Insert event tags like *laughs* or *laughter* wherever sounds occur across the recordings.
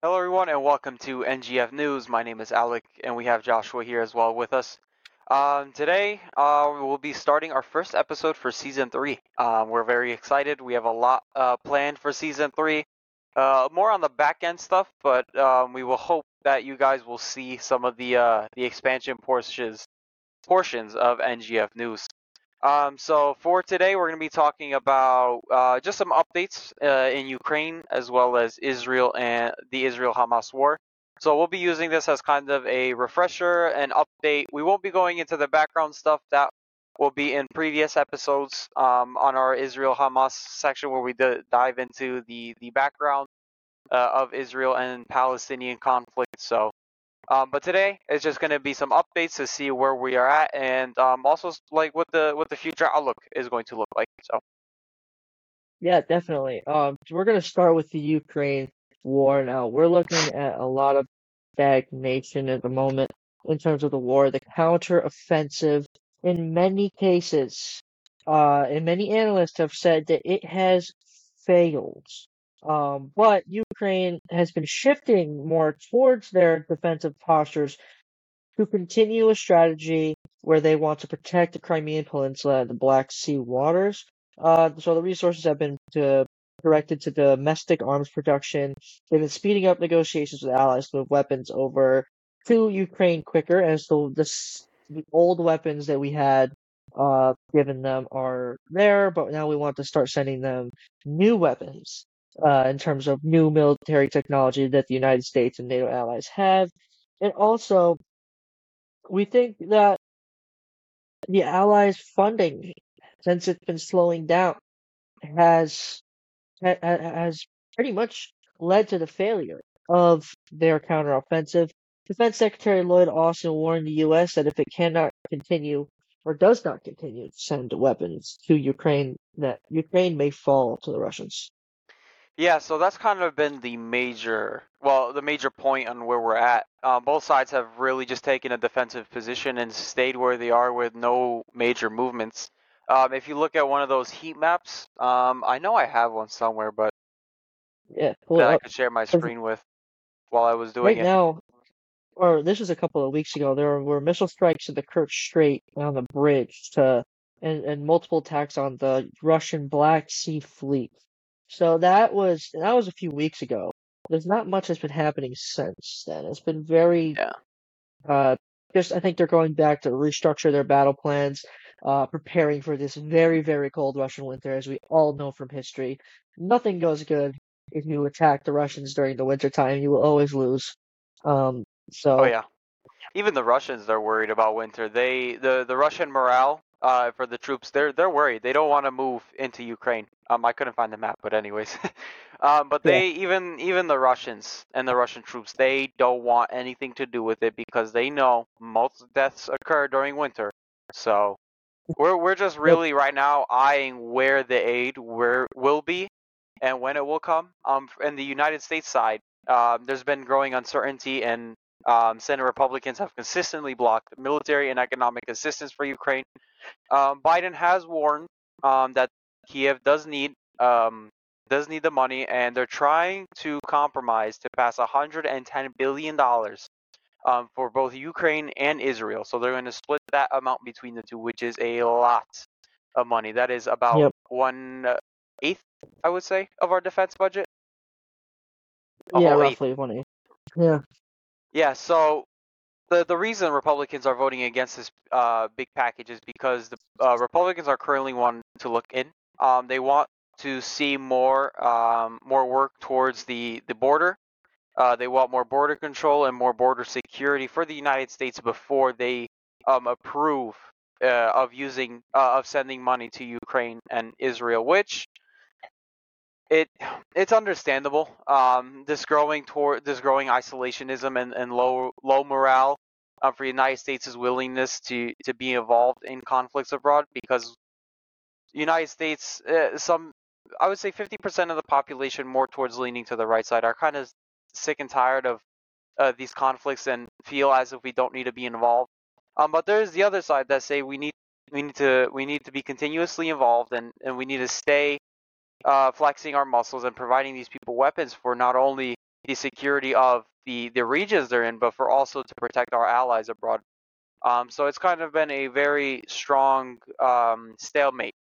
Hello, everyone, and welcome to NGF News. My name is Alec, and we have Joshua here as well with us. Um, today, uh, we'll be starting our first episode for season three. Um, we're very excited. We have a lot uh, planned for season three. Uh, more on the back end stuff, but um, we will hope that you guys will see some of the uh, the expansion portions portions of NGF News. Um, so for today, we're going to be talking about uh, just some updates uh, in Ukraine as well as Israel and the Israel-Hamas war. So we'll be using this as kind of a refresher and update. We won't be going into the background stuff that will be in previous episodes um, on our Israel-Hamas section where we d- dive into the the background uh, of Israel and Palestinian conflict. So um, but today it's just going to be some updates to see where we are at, and um, also like what the what the future outlook is going to look like. So. Yeah, definitely. Um, we're gonna start with the Ukraine war now. We're looking at a lot of stagnation at the moment in terms of the war. The counter-offensive, in many cases, uh, and many analysts have said that it has failed. Um, but Ukraine has been shifting more towards their defensive postures to continue a strategy where they want to protect the Crimean Peninsula and the Black Sea waters. Uh, so the resources have been to, directed to domestic arms production. They've been speeding up negotiations with allies to move weapons over to Ukraine quicker, as the the, the old weapons that we had uh, given them are there, but now we want to start sending them new weapons uh, in terms of new military technology that the United States and NATO allies have. And also, we think that the allies' funding, since it's been slowing down, has has pretty much led to the failure of their counteroffensive. Defense Secretary Lloyd Austin warned the U.S. that if it cannot continue or does not continue to send weapons to Ukraine, that Ukraine may fall to the Russians. Yeah, so that's kind of been the major, well, the major point on where we're at. Uh, both sides have really just taken a defensive position and stayed where they are with no major movements. Um, if you look at one of those heat maps, um, I know I have one somewhere, but yeah, that I could share my screen with while I was doing right it. now, or this was a couple of weeks ago, there were missile strikes at the Kerch Strait on the bridge to, and, and multiple attacks on the Russian Black Sea Fleet. So that was that was a few weeks ago. There's not much that's been happening since then. It's been very Yeah. uh just I think they're going back to restructure their battle plans, uh preparing for this very, very cold Russian winter, as we all know from history. Nothing goes good if you attack the Russians during the winter time. You will always lose. Um so Oh yeah. Even the Russians, they're worried about winter. They the the Russian morale uh, for the troops, they're they're worried. They don't want to move into Ukraine. Um, I couldn't find the map, but anyways, *laughs* um, but Yeah. they even even the Russians and the Russian troops, they don't want anything to do with it because they know most deaths occur during winter. So we're we're just really right now eyeing where the aid where will be and when it will come. Um, in the United States side, um, there's been growing uncertainty and um, Senate Republicans have consistently blocked military and economic assistance for Ukraine. Um, Biden has warned um, that Kiev does need um, does need the money, and they're trying to compromise to pass 110 billion dollars um, for both Ukraine and Israel. So they're going to split that amount between the two, which is a lot of money. That is about Yep. one uh, I would say, of our defense budget. A yeah, eighth. roughly one eighth. Yeah. Yeah, so the the reason Republicans are voting against this uh, big package is because the uh, Republicans are currently wanting to look in. Um, they want to see more um, more work towards the the border. Uh, they want more border control and more border security for the United States before they um, approve uh, of using uh, of sending money to Ukraine and Israel, which it it's understandable. Um, this growing toward this growing isolationism and, and low low morale uh, for the United States' willingness to to be involved in conflicts abroad because United States uh, some I would say 50% of the population more towards leaning to the right side are kind of sick and tired of uh, these conflicts and feel as if we don't need to be involved. Um, but there's the other side that say we need we need to we need to be continuously involved and, and we need to stay uh, flexing our muscles and providing these people weapons for not only the security of the the regions they're in, but for also to protect our allies abroad. Um, so it's kind of been a very strong um, stalemate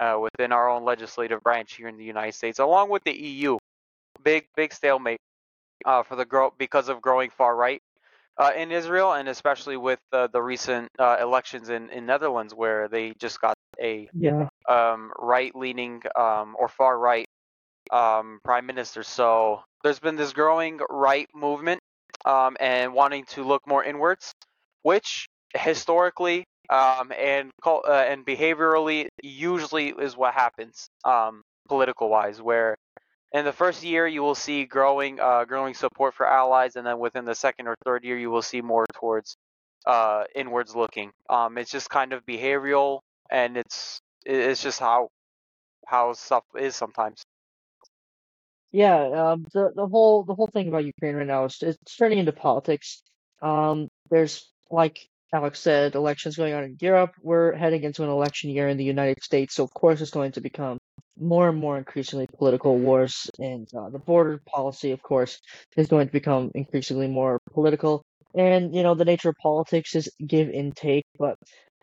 uh, within our own legislative branch here in the United States, along with the EU. Big big stalemate uh, for the grow because of growing far right uh, in Israel, and especially with uh, the recent uh, elections in, in Netherlands, where they just got a Yeah. um, right-leaning um, or far-right um, prime minister. So there's been this growing right movement um, and wanting to look more inwards, which historically um, and uh, and behaviorally usually is what happens um, political-wise, where in the first year you will see growing uh, growing support for allies, and then within the second or third year you will see more towards uh, inwards looking. Um, it's just kind of behavioral, and it's it's just how how stuff is sometimes. Yeah, um, the the whole the whole thing about Ukraine right now is it's turning into politics. Um, there's like Alex said, elections going on in Europe. We're heading into an election year in the United States, so of course it's going to become more and more increasingly political wars, and uh, the border policy, of course, is going to become increasingly more political. And you know, the nature of politics is give and take, but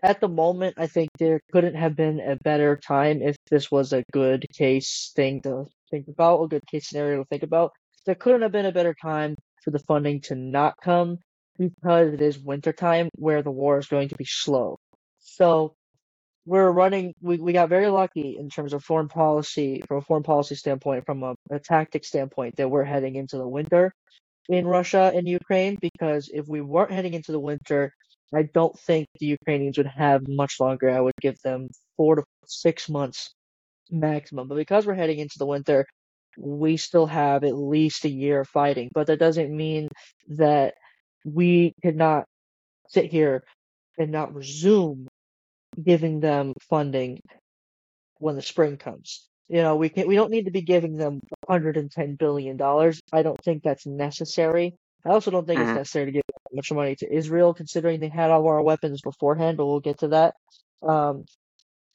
at the moment, I think there couldn't have been a better time if this was a good case thing to think about, a good case scenario to think about. There couldn't have been a better time for the funding to not come because it is wintertime where the war is going to be slow. So we're running, we, we got very lucky in terms of foreign policy, from a foreign policy standpoint, from a, a tactic standpoint, that we're heading into the winter in Russia and Ukraine because if we weren't heading into the winter, I don't think the Ukrainians would have much longer. I would give them four to six months maximum. But because we're heading into the winter, we still have at least a year of fighting. But that doesn't mean that we could not sit here and not resume giving them funding when the spring comes. You know, we can we don't need to be giving them 110 billion dollars. I don't think that's necessary. I also don't think it's Mhm. necessary to give much money to Israel, considering they had all of our weapons beforehand. But we'll get to that. Um,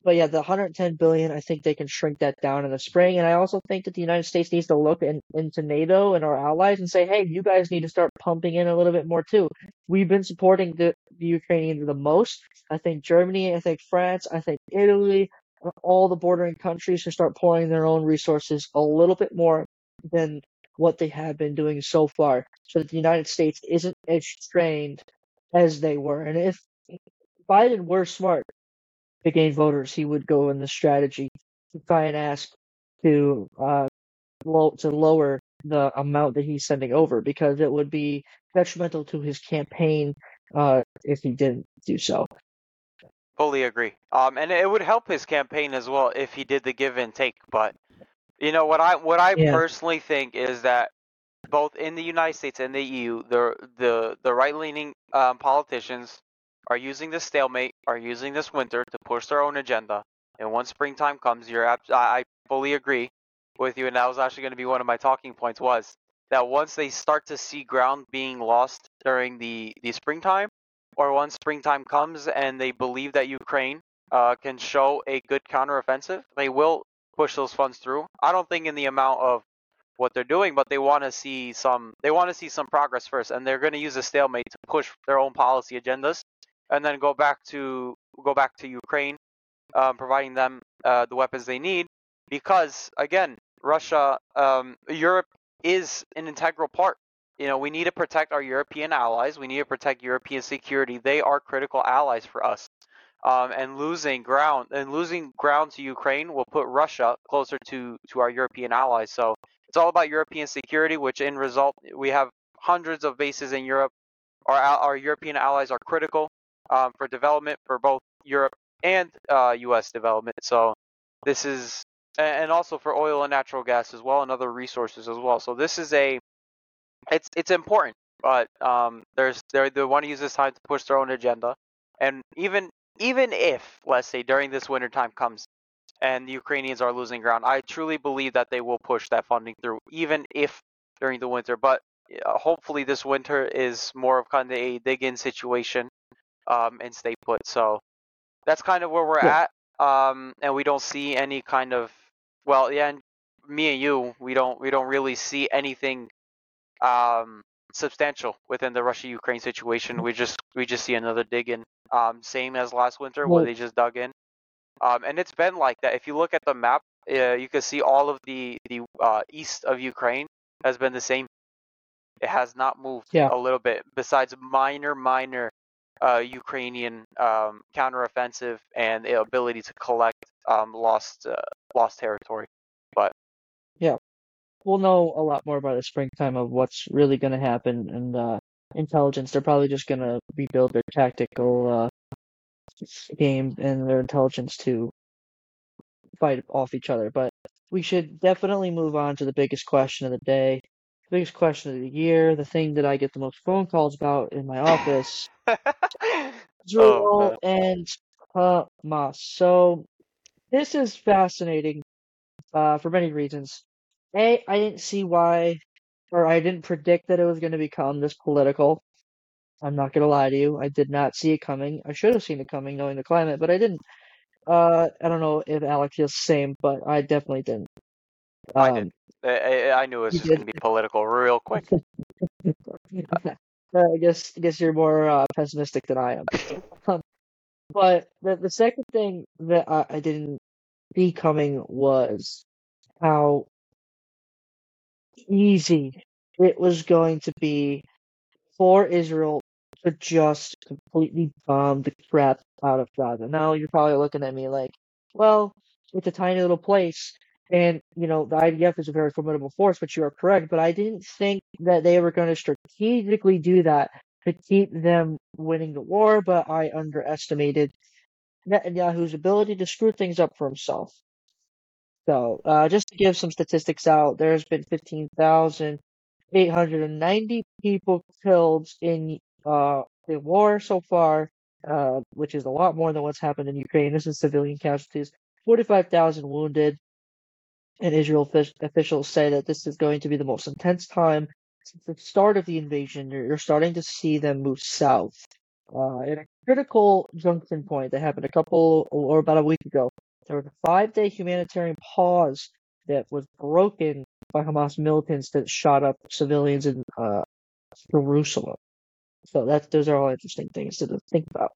but yeah, the 110 billion, I think they can shrink that down in the spring. And I also think that the United States needs to look in, into NATO and our allies and say, hey, you guys need to start pumping in a little bit more too. We've been supporting the, the Ukrainians the most. I think Germany, I think France, I think Italy, all the bordering countries should start pouring their own resources a little bit more than what they have been doing so far, so that the United States isn't as strained as they were. And if Biden were smart to gain voters, he would go in the strategy to try and ask to uh low, to lower the amount that he's sending over because it would be detrimental to his campaign uh if he didn't do so. Fully agree. Um, and it would help his campaign as well if he did the give and take. But you know what I what I Yeah. personally think is that both in the United States and the EU, the the the right leaning um, politicians are using this stalemate, are using this winter to push their own agenda. And once springtime comes, you're I I fully agree with you. And that was actually going to be one of my talking points was that once they start to see ground being lost during the the springtime, or once springtime comes and they believe that Ukraine uh, can show a good counteroffensive, they will push those funds through. I don't think in the amount of what they're doing, but they want to see some they want to see some progress first, and they're going to use a stalemate to push their own policy agendas, and then go back to go back to Ukraine, um, providing them uh, the weapons they need, because again, Russia, um, Europe is an integral part. You know, we need to protect our European allies. We need to protect European security. They are critical allies for us. Um, and losing ground and losing ground to Ukraine will put Russia closer to to our European allies. So it's all about European security, which in result we have hundreds of bases in Europe. Our our European allies are critical um, for development for both Europe and uh, U.S. development. So this is and also for oil and natural gas as well and other resources as well. So this is a it's it's important, but um, there's they they want to use this time to push their own agenda, and even even if let's say during this winter time comes and the Ukrainians are losing ground, I truly believe that they will push that funding through, even if during the winter. But uh, hopefully this winter is more of kind of a dig-in situation um, and stay put. So that's kind of where we're at, um, and we don't see any kind of well, yeah, and me and you, we don't we don't really see anything um, substantial within the Russia-Ukraine situation. We just we just see another dig in, um, same as last winter where they just dug in, um, and it's been like that. If you look at the map, uh, you can see all of the the uh, east of Ukraine has been the same. It has not moved Yeah. a little bit, besides minor minor uh, Ukrainian um, counteroffensive and the ability to collect um, lost uh, lost territory. We'll know a lot more by the springtime of what's really going to happen and uh, intelligence. They're probably just going to rebuild their tactical uh, game and their intelligence to fight off each other. But we should definitely move on to the biggest question of the day, the biggest question of the year, the thing that I get the most phone calls about in my office. *laughs* Israel and Hamas. So this is fascinating uh, for many reasons. A, I didn't see why, or I didn't predict that it was going to become this political. I'm not going to lie to you. I did not see it coming. I should have seen it coming knowing the climate, but I didn't. Uh, I don't know if Alex feels the same, but I definitely didn't. I Um, did. I, I- I knew it was just going to be political real quick. *laughs* Uh, I guess I guess you're more uh, pessimistic than I am. *laughs* Um, but the the second thing that I, I didn't see coming was how easy it was going to be for Israel to just completely bomb the crap out of Gaza. Now you're probably looking at me like, well, it's a tiny little place, and you know the IDF is a very formidable force, but you are correct. But I didn't think that they were going to strategically do that to keep them winning the war. But I underestimated Netanyahu's ability to screw things up for himself. So, uh, just to give some statistics out, there's been 15,890 people killed in uh, the war so far, uh, which is a lot more than what's happened in Ukraine. This is civilian casualties. 45,000 wounded. And Israel offic- officials say that this is going to be the most intense time since the start of the invasion. You're, you're starting to see them move south. Uh, at a critical junction point that happened a couple or about a week ago, there was a five day humanitarian pause that was broken by Hamas militants that shot up civilians in uh, Jerusalem. So that those are all interesting things to think about.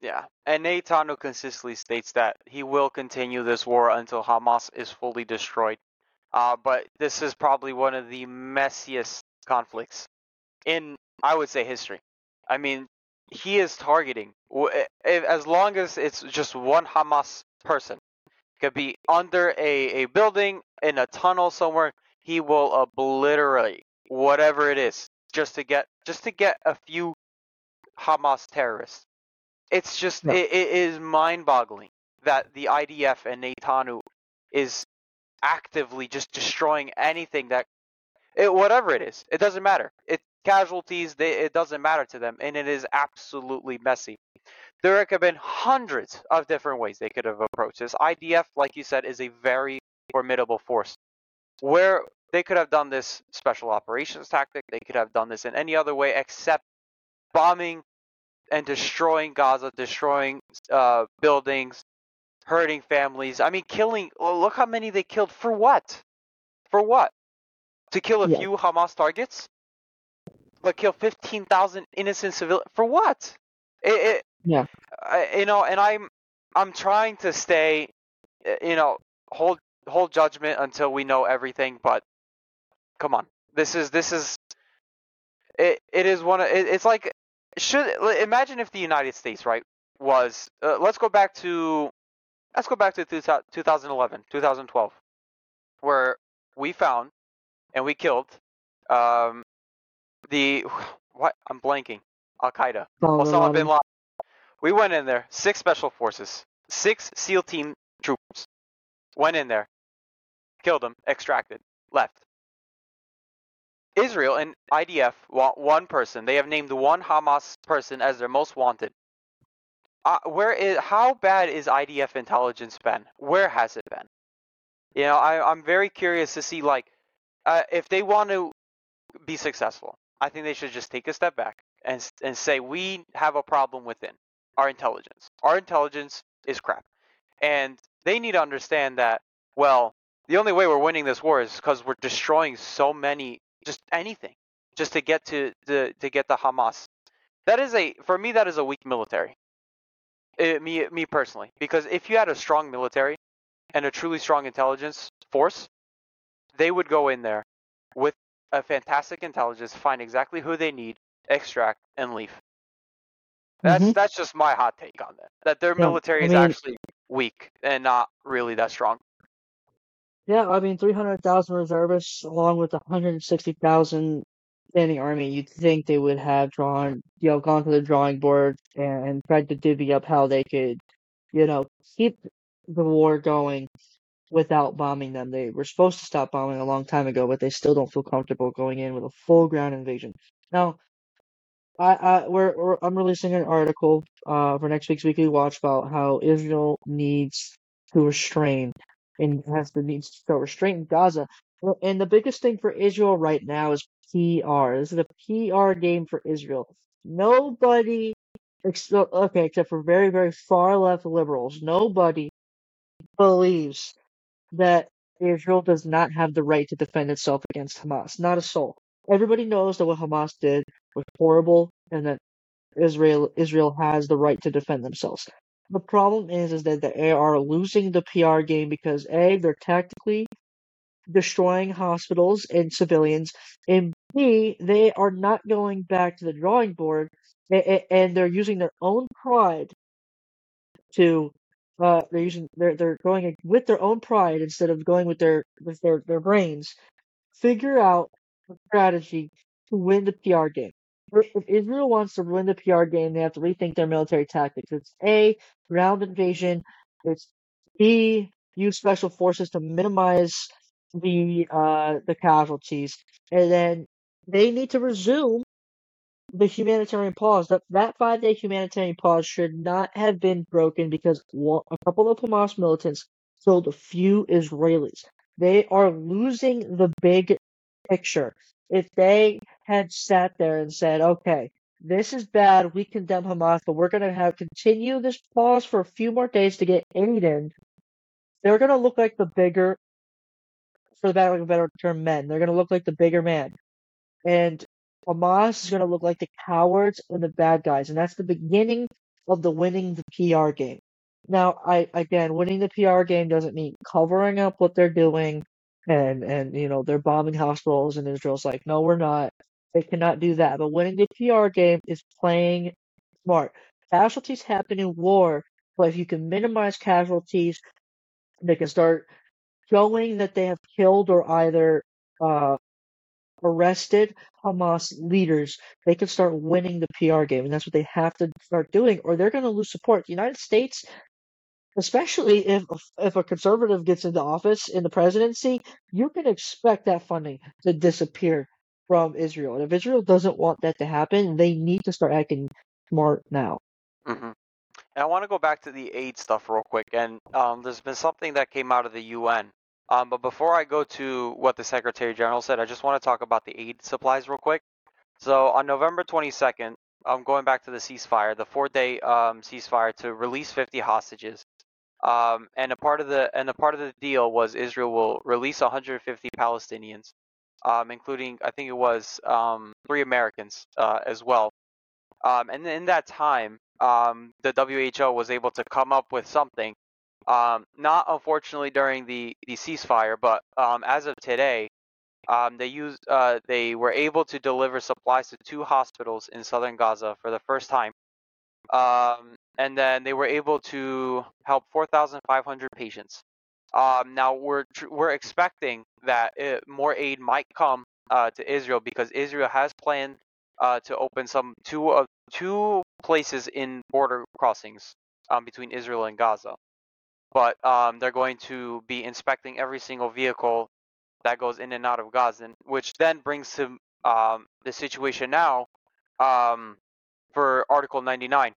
Yeah, and Netanyahu consistently states that he will continue this war until Hamas is fully destroyed. Uh, but this is probably one of the messiest conflicts in, I would say, history. I mean, he is targeting, as long as it's just one Hamas person, could be under a, a building, in a tunnel somewhere, he will obliterate whatever it is just to get just to get a few Hamas terrorists. It's just Yeah. it, it is mind-boggling that the IDF and Netanyahu is actively just destroying anything that it, whatever it is. It doesn't matter. It casualties. They, it doesn't matter to them, and it is absolutely messy. There could have been hundreds of different ways they could have approached this. IDF, like you said, is a very formidable force. Where they could have done this special operations tactic, they could have done this in any other way except bombing and destroying Gaza, destroying uh, buildings, hurting families. I mean, killing. oh, Look how many they killed. For what? For what? To kill a Yeah. few Hamas targets? But kill 15,000 innocent civilians? For what? It, it, Yeah. I, you know, and I'm I'm trying to stay, you know, hold hold judgment until we know everything. But come on, this is this is it. It is one of it, it's like should imagine if the United States right was uh, let's go back to let's go back to 2000 2011 2012 where we found and we killed um the *sighs* what I'm blanking Al Qaeda Osama bin Laden. We went in there, six special forces, six SEAL team troops, went in there, killed them, extracted, left. Israel and IDF want one person. They have named one Hamas person as their most wanted. Uh, where is how bad is IDF intelligence been? Where has it been? You know, I, I'm very curious to see like uh, if they want to be successful. I think they should just take a step back and and say we have a problem within our intelligence. Our intelligence is crap, and they need to understand that. Well, the only way we're winning this war is because we're destroying so many, just anything, just to get to the to get the Hamas. That is a for me that is a weak military. Eh, me me personally, because if you had a strong military and a truly strong intelligence force, they would go in there with a fantastic intelligence, find exactly who they need, extract, and leave. That's Mhm. that's just my hot take on that. That their Yeah, military I is actually weak and not really that strong. Yeah, I mean, 300,000 reservists along with 160,000 standing army, you'd think they would have drawn, you know, gone to the drawing board and, and tried to divvy up how they could, you know, keep the war going without bombing them. They were supposed to stop bombing a long time ago, but they still don't feel comfortable going in with a full ground invasion. Now, I, I we're, we're I'm releasing an article uh for next week's weekly watch about how Israel needs to restrain and has the needs to show restraint in Gaza. And the biggest thing for Israel right now is PR. This is a PR game for Israel. Nobody, okay, except for very, very far left liberals, nobody believes that Israel does not have the right to defend itself against Hamas. Not a soul. Everybody knows that what Hamas did was horrible and that Israel Israel has the right to defend themselves. The problem is is that they are losing the PR game because A, they're tactically destroying hospitals and civilians, and B, they are not going back to the drawing board and they're using their own pride to uh they're using they're they're going with their own pride instead of going with their with their their brains figure out a strategy to win the PR game. If Israel wants to win the PR game, they have to rethink their military tactics. It's A, ground invasion. It's B, use special forces to minimize the uh the casualties. And then they need to resume the humanitarian pause. That that five day humanitarian pause should not have been broken because one, a couple of Hamas militants killed a few Israelis. They are losing the big picture. If they had sat there and said, "Okay, this is bad. We condemn Hamas, but we're going to have continue this pause for a few more days to get aid in," they're going to look like the bigger, for the better, better term, men. They're going to look like the bigger man and Hamas is going to look like the cowards and the bad guys, and that's the beginning of the winning the PR game. Now, I again, winning the PR game doesn't mean covering up what they're doing, and and you know they're bombing hospitals, and Israel's like, no, we're not. They cannot do that. But winning the PR game is playing smart. Casualties happen in war, but if you can minimize casualties, they can start showing that they have killed or either uh, arrested Hamas leaders, they can start winning the PR game, and that's what they have to start doing, or they're going to lose support. The United States, especially if if a conservative gets into office in the presidency, you can expect that funding to disappear from Israel. And if Israel doesn't want that to happen, they need to start acting smart now. hmm And I want to go back to the aid stuff real quick. And um, there's been something that came out of the UN. Um, but before I go to what the Secretary General said, I just want to talk about the aid supplies real quick. So on November 22nd, I'm going back to the ceasefire, the four-day um, ceasefire to release 50 hostages. Um, and a part of the and a part of the deal was Israel will release 150 Palestinians, um, including I think it was um, three Americans uh, as well. Um, and in that time, the WHO was able to come up with something. Um, not unfortunately during the, the ceasefire, but um, as of today, um, they used uh, they were able to deliver supplies to two hospitals in southern Gaza for the first time. Um, and then they were able to help 4,500 patients. Um, now we're we're expecting that it, more aid might come uh, to Israel because Israel has planned uh, to open some two of two places in border crossings um, between Israel and Gaza. But um, they're going to be inspecting every single vehicle that goes in and out of Gaza, which then brings to um, the situation now um, for Article 99.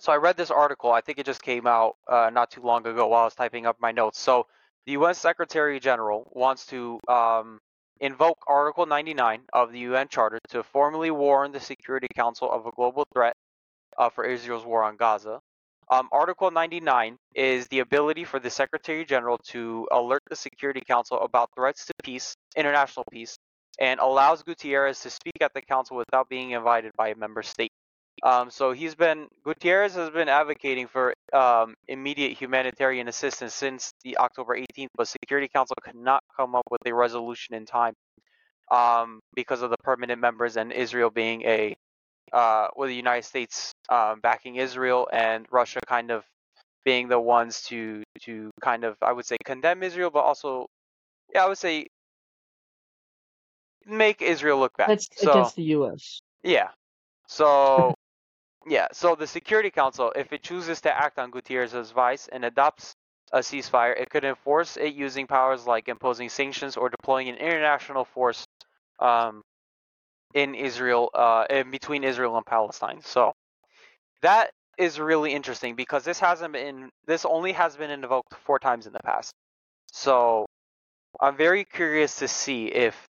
So I read this article. I think it just came out uh, not too long ago while I was typing up my notes. So the U.S. Secretary General wants to um, invoke Article 99 of the UN Charter to formally warn the Security Council of a global threat uh, for Israel's war on Gaza. Um, Article 99 is the ability for the Secretary General to alert the Security Council about threats to peace, international peace, and allows Gutierrez to speak at the council without being invited by a member state. Um, so he's been Gutierrez has been advocating for um, immediate humanitarian assistance since the October 18th, but Security Council could not come up with a resolution in time um, because of the permanent members and Israel being a uh, with the United States um, backing Israel and Russia kind of being the ones to to kind of I would say condemn Israel, but also yeah I would say make Israel look bad. That's so against the U.S. yeah, so *laughs* yeah, so the Security Council, if it chooses to act on Gutierrez's advice and adopts a ceasefire, it could enforce it using powers like imposing sanctions or deploying an international force um, in Israel, uh, in between Israel and Palestine. So that is really interesting because this hasn't been, this only has been invoked four times in the past. So I'm very curious to see if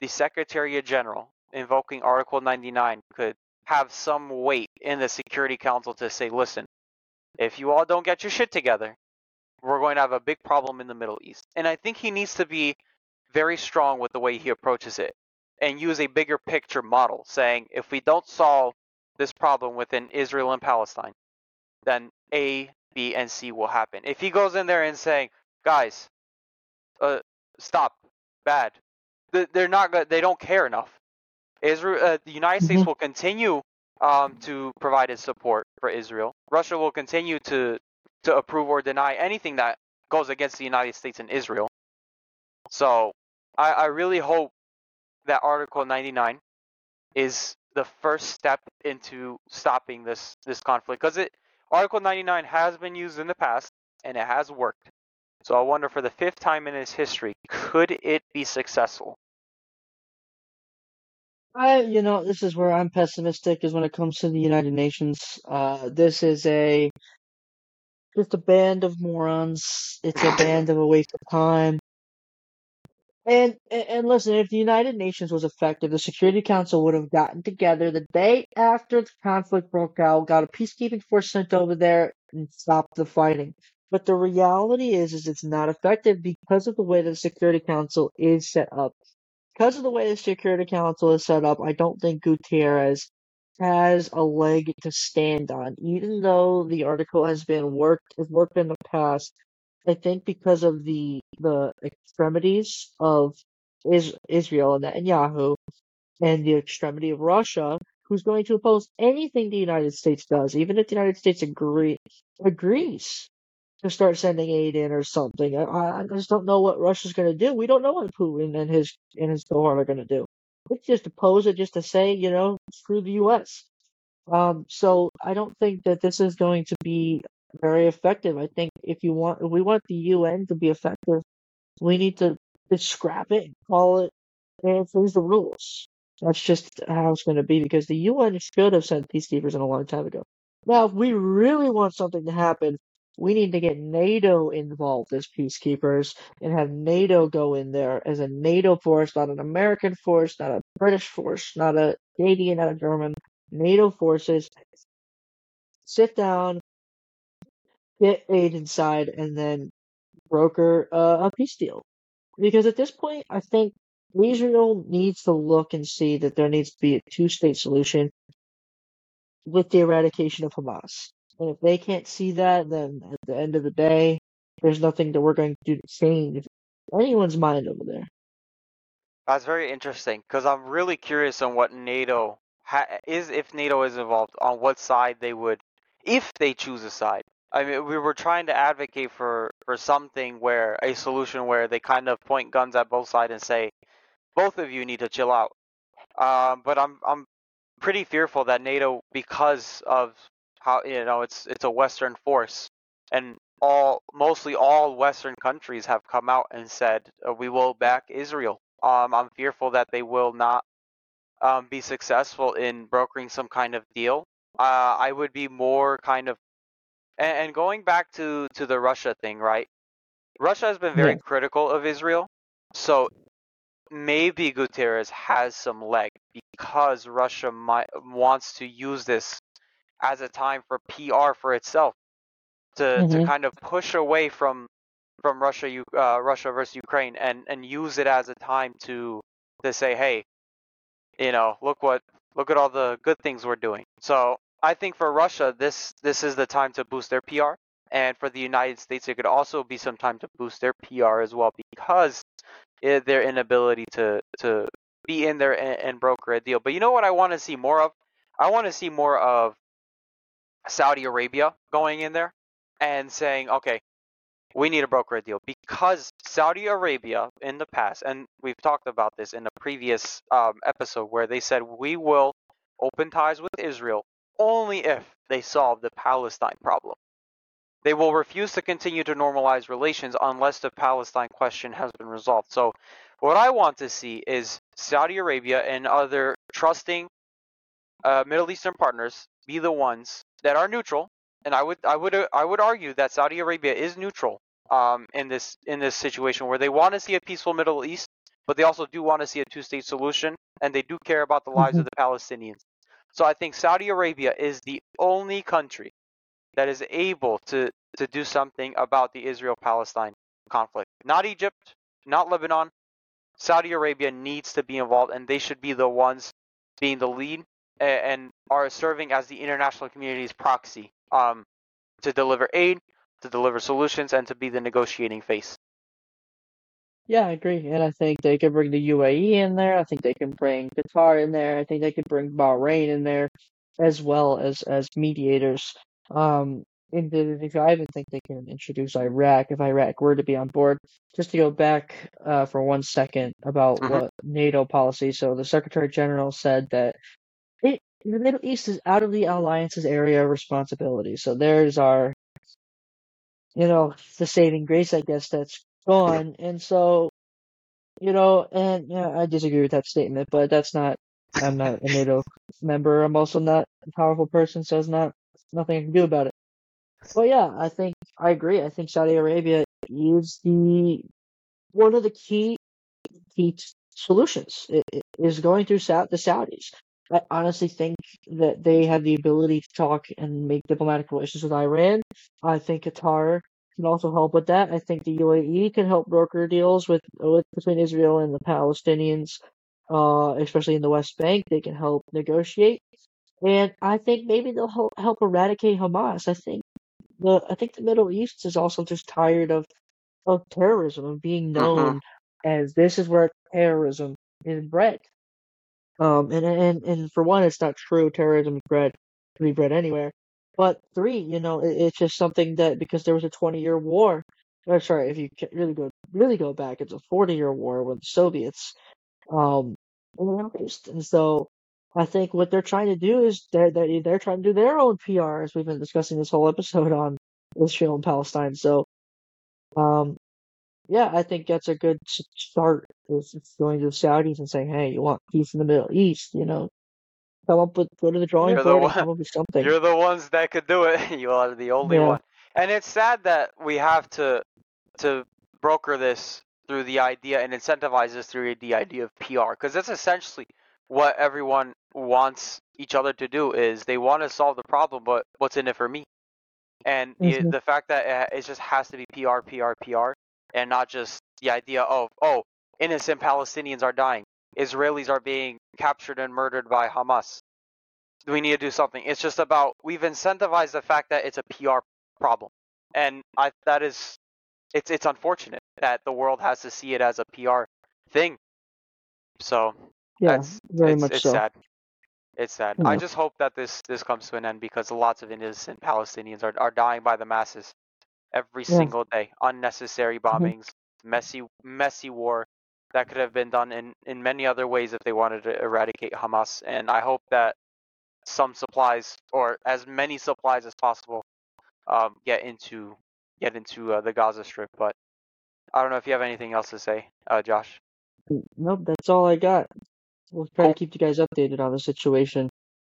the Secretary General invoking Article 99 could have some weight in the Security Council to say, listen, if you all don't get your shit together, we're going to have a big problem in the Middle East. And I think he needs to be very strong with the way he approaches it and use a bigger picture model, saying if we don't solve this problem within Israel and Palestine, then A, B, and C will happen. If he goes in there and saying, guys, uh, stop, bad, they're not good. They don't care enough. Israel, uh, the United States Mhm. will continue um, to provide its support for Israel. Russia will continue to to approve or deny anything that goes against the United States and Israel. So I, I really hope that Article 99 is the first step into stopping this this conflict because it Article 99 has been used in the past and it has worked. So I wonder for the fifth time in its history, could it be successful? I, you know, this is where I'm pessimistic is when it comes to the United Nations. Uh, this is a just a band of morons. It's a band of a waste of time. And, and listen, if the United Nations was effective, the Security Council would have gotten together the day after the conflict broke out, got a peacekeeping force sent over there, and stopped the fighting. But the reality is, is it's not effective because of the way the Security Council is set up. Because of the way the Security Council is set up, I don't think Gutierrez has a leg to stand on, even though the article has been worked has worked in the past. I think because of the the extremities of is, Israel and Netanyahu and the extremity of Russia, who's going to oppose anything the United States does, even if the United States agree agrees to start sending aid in or something. I, I just don't know what Russia's going to do. We don't know what Putin and his and his cohort are going to do. It's just oppose it just to say, you know, screw the U.S. Um, so I don't think that this is going to be very effective. I think if you want, if we want the UN to be effective, we need to scrap it, call it, and freeze the rules. That's just how it's going to be because the UN should have sent peacekeepers in a long time ago. Now, if we really want something to happen, we need to get NATO involved as peacekeepers and have NATO go in there as a NATO force, not an American force, not a British force, not a Canadian, not a German. NATO forces sit down, get aid inside, and then broker uh, a peace deal. Because at this point, I think Israel needs to look and see that there needs to be a two-state solution with the eradication of Hamas. And if they can't see that, then at the end of the day, there's nothing that we're going to do to change anyone's mind over there. That's very interesting because I'm really curious on what NATO ha- is, if NATO is involved, on what side they would, if they choose a side. I mean, we were trying to advocate for for something where a solution where they kind of point guns at both sides and say, both of you need to chill out. Um, but I'm I'm pretty fearful that NATO, because of how you know it's it's a Western force, and all mostly all Western countries have come out and said uh, we will back Israel. Um, I'm fearful that they will not um, be successful in brokering some kind of deal. Uh, I would be more kind of and, and going back to to the Russia thing, right? Russia has been very Yeah. critical of Israel, so maybe Gutierrez has some leg because Russia might wants to use this as a time for PR for itself to to Mhm. kind of push away from from Russia, U- uh, Russia versus Ukraine, and and use it as a time to to say, hey, you know, look what look at all the good things we're doing. So I think for Russia, this this is the time to boost their PR, and for the United States, it could also be some time to boost their PR as well because it, their inability to to be in there and, and broker a deal. But you know what I want to see more of? I want to see more of Saudi Arabia going in there and saying, okay, we need to broker a deal because Saudi Arabia in the past, and we've talked about this in a previous um, episode where they said we will open ties with Israel only if they solve the Palestine problem. They will refuse to continue to normalize relations unless the Palestine question has been resolved. So, what I want to see is Saudi Arabia and other trusting uh, Middle Eastern partners be the ones that are neutral. And I would, I would, I would argue that Saudi Arabia is neutral um, in this in this situation where they want to see a peaceful Middle East, but they also do want to see a two-state solution, and they do care about the lives Mhm. of the Palestinians. So I think Saudi Arabia is the only country that is able to to do something about the Israel-Palestine conflict. Not Egypt, not Lebanon. Saudi Arabia needs to be involved, and they should be the ones being the lead and are serving as the international community's proxy um, to deliver aid, to deliver solutions, and to be the negotiating face. Yeah, I agree. And I think they could bring the UAE in there. I think they can bring Qatar in there. I think they could bring Bahrain in there as well as as mediators. Um, and then if I even think they can introduce Iraq if Iraq were to be on board. Just to go back uh, for one second about Mhm. what NATO policy. So the Secretary General said that it, the Middle East is out of the alliance's area of responsibility. So there's our you know, the saving grace, I guess, that's gone. And so, you know, and yeah, I disagree with that statement, but that's not, I'm not a NATO member. I'm also not a powerful person, so it's not, nothing I can do about it. But yeah, I think, I agree. I think Saudi Arabia is the, one of the key, key t- solutions. It, it is going through Sa- the Saudis. I honestly think that they have the ability to talk and make diplomatic relations with Iran. I think Qatar can also help with that. I think the UAE can help broker deals with, with between Israel and the Palestinians, uh, especially in the West Bank. They can help negotiate, and I think maybe they'll help, help eradicate Hamas. I think the I think the Middle East is also just tired of of terrorism of being known as this is where terrorism is bred. Um, and and and for one, it's not true. Terrorism is bred to be bred anywhere. But three, you know, it, it's just something that because there was a 20 year war, or sorry, if you really go really go back, it's a 40 year war with the Soviets. Um, and so I think what they're trying to do is they're they're, they're trying to do their own PR, as we've been discussing this whole episode on Israel and Palestine. So, um, yeah, I think that's a good start. Is going to the Saudis and saying, "Hey, you want peace in the Middle East? You know, come up with go to the drawing You're the board and one. come up with something." You're the ones that could do it. *laughs* You are the only Yeah. one. And it's sad that we have to to broker this through the idea and incentivize this through the idea of PR because that's essentially what everyone wants each other to do is they want to solve the problem but what's in it for me and the, Mhm. the fact that it, it just has to be PR PR PR and not just the idea of oh innocent Palestinians are dying Israelis are being captured and murdered by Hamas we need to do something. It's just about we've incentivized the fact that it's a PR problem, and I that is it's it's unfortunate that the world has to see it as a PR thing. So Yeah, that's very it's much it's so. sad. It's sad. I just hope that this this comes to an end because lots of innocent Palestinians are are dying by the masses every Yeah. single day. Unnecessary Mhm. bombings, messy messy war that could have been done in in many other ways if they wanted to eradicate Hamas. And I hope that some supplies or as many supplies as possible um, get into get into uh, the Gaza Strip. But I don't know if you have anything else to say, uh, Josh. Nope, that's all I got. We'll try to keep you guys updated on the situation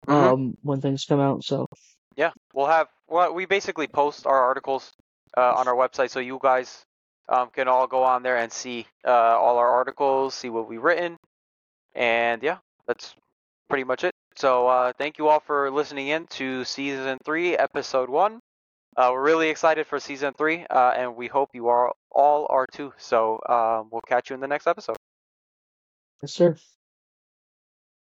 Mhm. um when things come out. So Yeah, we'll have well, we basically post our articles uh, on our website, so you guys um, can all go on there and see uh, all our articles, see what we've written, and yeah, that's pretty much it. So uh, thank you all for listening in to season three, episode one. Uh, we're really excited for season three, uh, and we hope you are all are too. So um, we'll catch you in the next episode. Yes, sir.